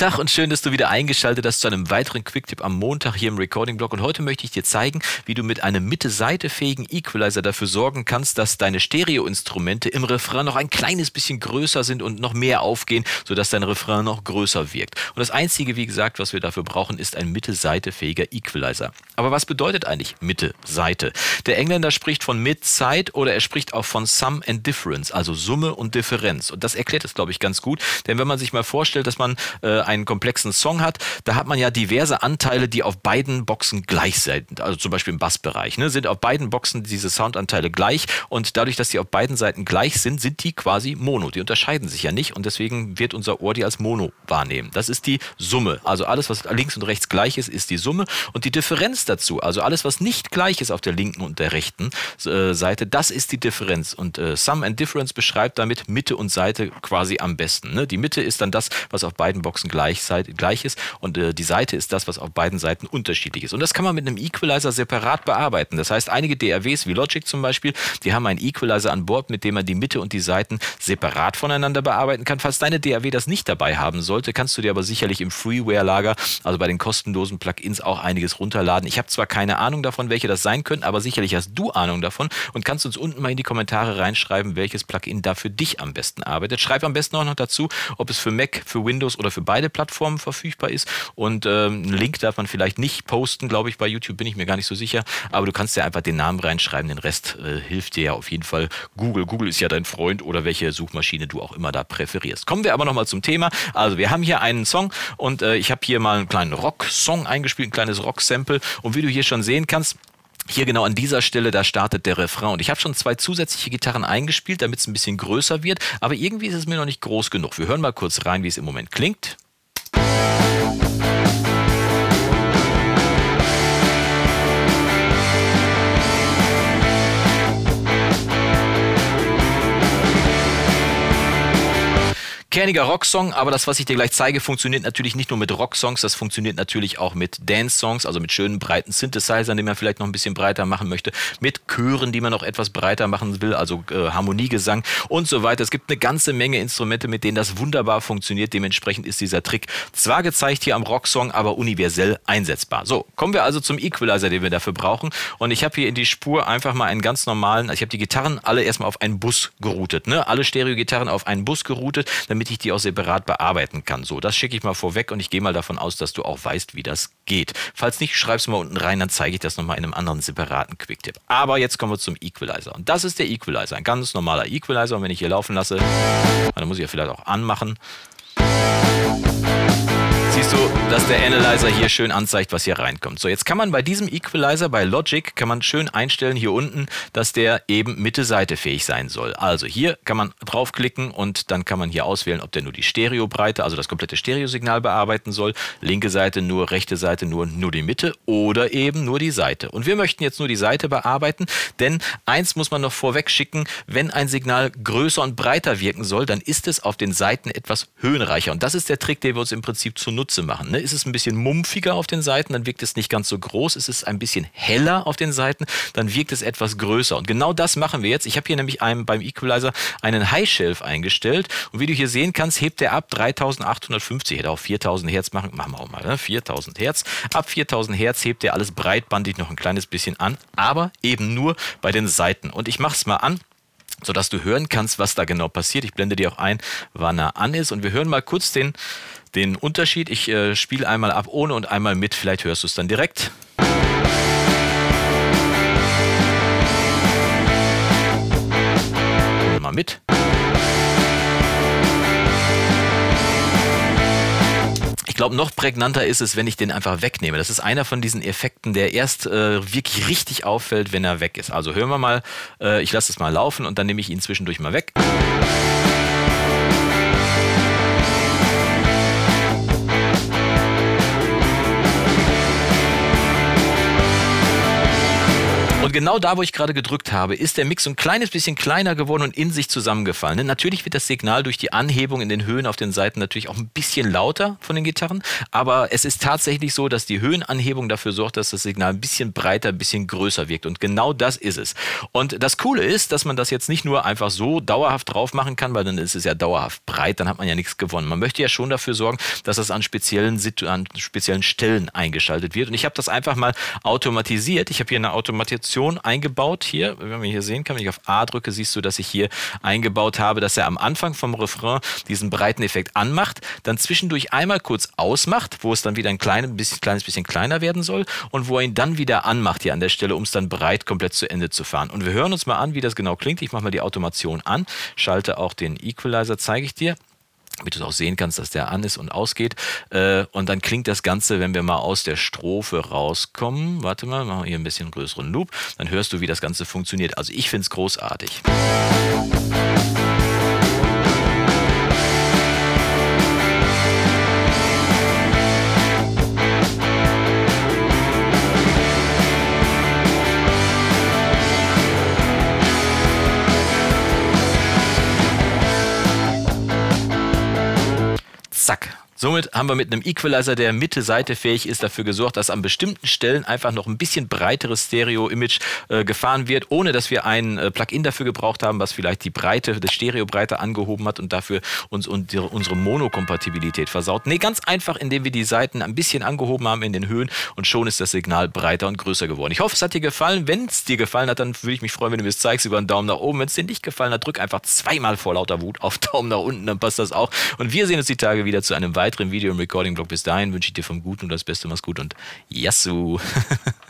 Tag und schön, dass du wieder eingeschaltet hast zu einem weiteren Quicktip am Montag hier im Recording-Blog. Und heute möchte ich dir zeigen, wie du mit einem Mitte-Seite-fähigen Equalizer dafür sorgen kannst, dass deine Stereo-Instrumente im Refrain noch ein kleines bisschen größer sind und noch mehr aufgehen, sodass dein Refrain noch größer wirkt. Und das Einzige, wie gesagt, was wir dafür brauchen, ist ein Mitte-Seite-fähiger Equalizer. Aber was bedeutet eigentlich Mitte-Seite? Der Engländer spricht von Mid-Side oder er spricht auch von Sum and Difference, also Summe und Differenz. Und das erklärt es, glaube ich, ganz gut. Denn wenn man sich mal vorstellt, dass man äh, einen komplexen Song hat, da hat man ja diverse Anteile, die auf beiden Boxen gleich sind. Also zum Beispiel im Bassbereich. Ne, sind auf beiden Boxen diese Soundanteile gleich und dadurch, dass die auf beiden Seiten gleich sind, sind die quasi Mono. Die unterscheiden sich ja nicht und deswegen wird unser Ohr die als Mono wahrnehmen. Das ist die Summe. Also alles, was links und rechts gleich ist, ist die Summe und die Differenz dazu, also alles, was nicht gleich ist auf der linken und der rechten äh, Seite, das ist die Differenz. Und äh, Sum and Difference beschreibt damit Mitte und Seite quasi am besten. Ne? Die Mitte ist dann das, was auf beiden Boxen gleich, gleich ist und äh, die Seite ist das, was auf beiden Seiten unterschiedlich ist. Und das kann man mit einem Equalizer separat bearbeiten. Das heißt, einige DAWs wie Logic zum Beispiel, die haben einen Equalizer an Bord, mit dem man die Mitte und die Seiten separat voneinander bearbeiten kann. Falls deine DAW das nicht dabei haben sollte, kannst du dir aber sicherlich im Freeware-Lager, also bei den kostenlosen Plugins, auch einiges runterladen. Ich habe zwar keine Ahnung davon, welche das sein können, aber sicherlich hast du Ahnung davon und kannst uns unten mal in die Kommentare reinschreiben, welches Plugin da für dich am besten arbeitet. Schreib am besten auch noch dazu, ob es für Mac, für Windows oder für beide Plattformen verfügbar ist. Und ähm, einen Link darf man vielleicht nicht posten, glaube ich, bei YouTube bin ich mir gar nicht so sicher. Aber du kannst ja einfach den Namen reinschreiben. Den Rest äh, hilft dir ja auf jeden Fall Google. Google ist ja dein Freund oder welche Suchmaschine du auch immer da präferierst. Kommen wir aber nochmal zum Thema. Also wir haben hier einen Song und äh, ich habe hier mal einen kleinen Rock-Song eingespielt, ein kleines Rock-Sample. Und wie du hier schon sehen kannst, hier genau an dieser Stelle, da startet der Refrain. Und ich habe schon zwei zusätzliche Gitarren eingespielt, damit es ein bisschen größer wird. Aber irgendwie ist es mir noch nicht groß genug. Wir hören mal kurz rein, wie es im Moment klingt. Kerniger Rocksong, aber das, was ich dir gleich zeige, funktioniert natürlich nicht nur mit Rocksongs, das funktioniert natürlich auch mit Dance-Songs, also mit schönen breiten Synthesizern, die man vielleicht noch ein bisschen breiter machen möchte, mit Chören, die man noch etwas breiter machen will, also äh, Harmoniegesang und so weiter. Es gibt eine ganze Menge Instrumente, mit denen das wunderbar funktioniert. Dementsprechend ist dieser Trick zwar gezeigt hier am Rocksong, aber universell einsetzbar. So, kommen wir also zum Equalizer, den wir dafür brauchen. Und ich habe hier in die Spur einfach mal einen ganz normalen, also ich habe die Gitarren alle erstmal auf einen Bus geroutet, ne? Alle Stereo-Gitarren auf einen Bus geroutet, damit damit ich die auch separat bearbeiten kann. So, das schicke ich mal vorweg und ich gehe mal davon aus, dass du auch weißt, wie das geht. Falls nicht, schreib es mal unten rein, dann zeige ich das nochmal in einem anderen separaten Quicktip. Aber jetzt kommen wir zum Equalizer. Und das ist der Equalizer, ein ganz normaler Equalizer. Und wenn ich hier laufen lasse, dann muss ich ja vielleicht auch anmachen siehst du, dass der Analyzer hier schön anzeigt, was hier reinkommt. So, jetzt kann man bei diesem Equalizer, bei Logic, kann man schön einstellen hier unten, dass der eben Mitte-Seite fähig sein soll. Also hier kann man draufklicken und dann kann man hier auswählen, ob der nur die Stereobreite, also das komplette Stereosignal bearbeiten soll. Linke Seite nur, rechte Seite nur, nur die Mitte oder eben nur die Seite. Und wir möchten jetzt nur die Seite bearbeiten, denn eins muss man noch vorweg schicken, wenn ein Signal größer und breiter wirken soll, dann ist es auf den Seiten etwas höhenreicher. Und das ist der Trick, den wir uns im Prinzip zunutze Nutze machen. Ne? Ist es ein bisschen mumpfiger auf den Seiten, dann wirkt es nicht ganz so groß. Ist es ein bisschen heller auf den Seiten, dann wirkt es etwas größer. Und genau das machen wir jetzt. Ich habe hier nämlich einem, beim Equalizer einen High Shelf eingestellt. Und wie du hier sehen kannst, hebt er ab 3850. Hätte auch 4000 Hertz machen. Machen wir auch mal. Ne? 4000 Hertz. Ab 4000 Hertz hebt er alles breitbandig noch ein kleines bisschen an. Aber eben nur bei den Seiten. Und ich mache es mal an sodass du hören kannst, was da genau passiert. Ich blende dir auch ein, wann er an ist. Und wir hören mal kurz den den Unterschied. Ich äh, spiele einmal ab ohne und einmal mit. Vielleicht hörst du es dann direkt. Mal mit. Ich glaube, noch prägnanter ist es, wenn ich den einfach wegnehme. Das ist einer von diesen Effekten, der erst äh, wirklich richtig auffällt, wenn er weg ist. Also hören wir mal, äh, ich lasse es mal laufen und dann nehme ich ihn zwischendurch mal weg. Und genau da, wo ich gerade gedrückt habe, ist der Mix ein kleines bisschen kleiner geworden und in sich zusammengefallen. Denn natürlich wird das Signal durch die Anhebung in den Höhen auf den Seiten natürlich auch ein bisschen lauter von den Gitarren, aber es ist tatsächlich so, dass die Höhenanhebung dafür sorgt, dass das Signal ein bisschen breiter, ein bisschen größer wirkt und genau das ist es. Und das Coole ist, dass man das jetzt nicht nur einfach so dauerhaft drauf machen kann, weil dann ist es ja dauerhaft breit, dann hat man ja nichts gewonnen. Man möchte ja schon dafür sorgen, dass das an speziellen, an speziellen Stellen eingeschaltet wird. Und ich habe das einfach mal automatisiert. Ich habe hier eine Automation eingebaut. Hier, wenn man hier sehen kann, wenn ich auf A drücke, siehst du, dass ich hier eingebaut habe, dass er am Anfang vom Refrain diesen breiten Effekt anmacht, dann zwischendurch einmal kurz ausmacht, wo es dann wieder ein kleines bisschen, kleines bisschen kleiner werden soll und wo er ihn dann wieder anmacht hier an der Stelle, um es dann breit komplett zu Ende zu fahren. Und wir hören uns mal an, wie das genau klingt. Ich mache mal die Automation an, schalte auch den Equalizer, zeige ich dir damit du auch sehen kannst, dass der an ist und ausgeht. Äh, und dann klingt das Ganze, wenn wir mal aus der Strophe rauskommen. Warte mal, machen wir hier ein bisschen größeren Loop. Dann hörst du, wie das Ganze funktioniert. Also ich finde es großartig. Musik zack, Somit haben wir mit einem Equalizer, der Mitte-Seite fähig ist, dafür gesorgt, dass an bestimmten Stellen einfach noch ein bisschen breiteres Stereo-Image äh, gefahren wird, ohne dass wir ein äh, Plugin dafür gebraucht haben, was vielleicht die Breite, das Stereo-Breite angehoben hat und dafür uns und die, unsere Monokompatibilität versaut. Nee, ganz einfach, indem wir die Seiten ein bisschen angehoben haben in den Höhen und schon ist das Signal breiter und größer geworden. Ich hoffe, es hat dir gefallen. Wenn es dir gefallen hat, dann würde ich mich freuen, wenn du mir es zeigst über einen Daumen nach oben. Wenn es dir nicht gefallen hat, drück einfach zweimal vor lauter Wut auf Daumen nach unten, dann passt das auch. Und wir sehen uns die Tage wieder zu einem weiteren weiteren Video im Recording-Blog. Bis dahin wünsche ich dir vom Guten und das Beste. Mach's gut und Yassou!